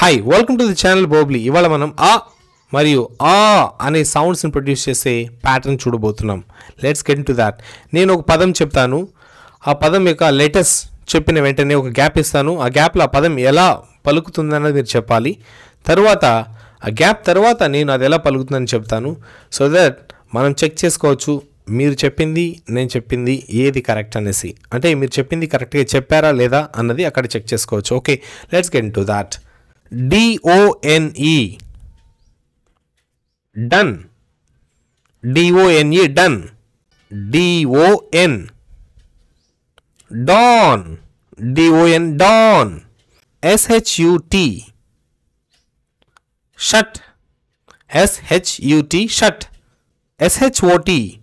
Hi welcome to the channel బోబ్లీ ఇవాళ మనం ఆ మరియు ఆ అనే సౌండ్స్ని ప్రొడ్యూస్ చేసే ప్యాటర్న్ చూడబోతున్నాం. లెట్స్ గెట్ టు దాట్ నేను ఒక పదం చెప్తాను. ఆ పదం యొక్క లెటర్స్ చెప్పిన వెంటనే ఒక గ్యాప్ ఇస్తాను. ఆ గ్యాప్లో ఆ పదం ఎలా పలుకుతుందన్నది మీరు చెప్పాలి. తర్వాత ఆ గ్యాప్ తర్వాత నేను అది ఎలా పలుకుతుందని చెప్తాను. సో దట్ మనం చెక్ చేసుకోవచ్చు. మీరు చెప్పింది నేను చెప్పింది ఏది కరెక్ట్ అనేసి. అంటే మీరు చెప్పింది కరెక్ట్గా చెప్పారా లేదా అన్నది అక్కడ చెక్ చేసుకోవచ్చు. Okay let's get to that D O N E. Done. D O N E done. D O N. Dawn. D O N dawn. S H U T. Shut. S H U T shut. S H O T.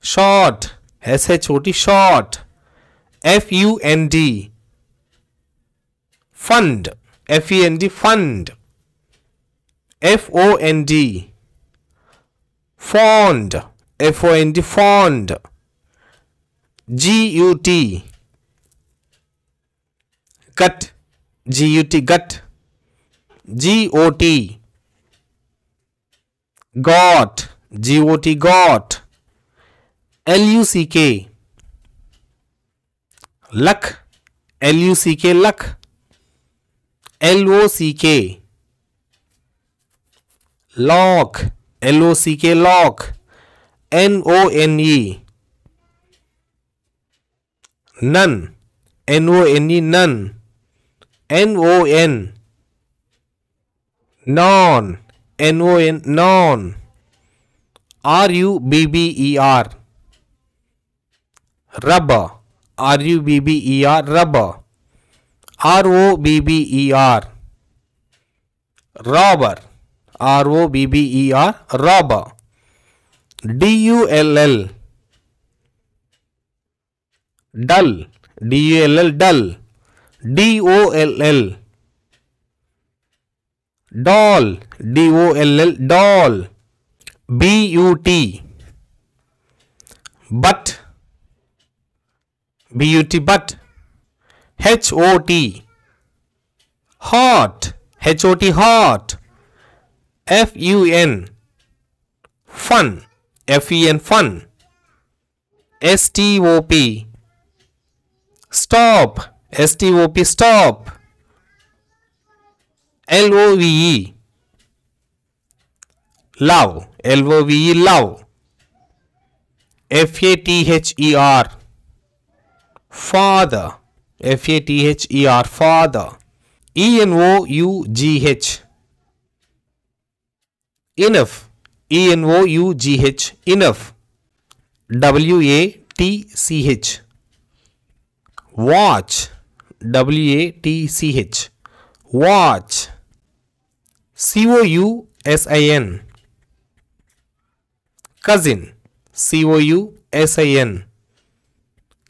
Short. S H O T short. F U N D. Fund F E N D fund F O N D fond F O N D fond G U T gut G U T gut G O T got G O T got L U C K luck L you C K luck L O C K lock L O C K lock N O N E none N O N E none N O N non N O N non R U B B E R rub R U B B E R rub r rubber r o b b e r robber r o b b e r robber d u l l dull d u l l dull d o l l doll d o l l doll b u t but B-U-T but H-O-T hot H-O-T hot F-U-N. Fun. F-E-N fun S-T-O-P. Stop. S-T-O-P stop L-O-V-E. Love. L-O-V-E love F-A-T-H-E-R father f a t h e r father e n o u g h enough e n o u g h enough w a t c h watch w a t c h watch c o u s i n cousin c o u s i n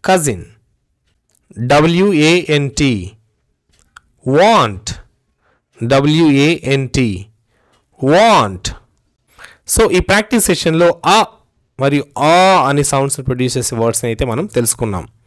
cousin W A N T want W A N T want so ఈ practice సెషన్లో ఆ మరియు ఆ అనే sounds produce చేసే వర్డ్స్ని అయితే మనం తెలుసుకున్నాం.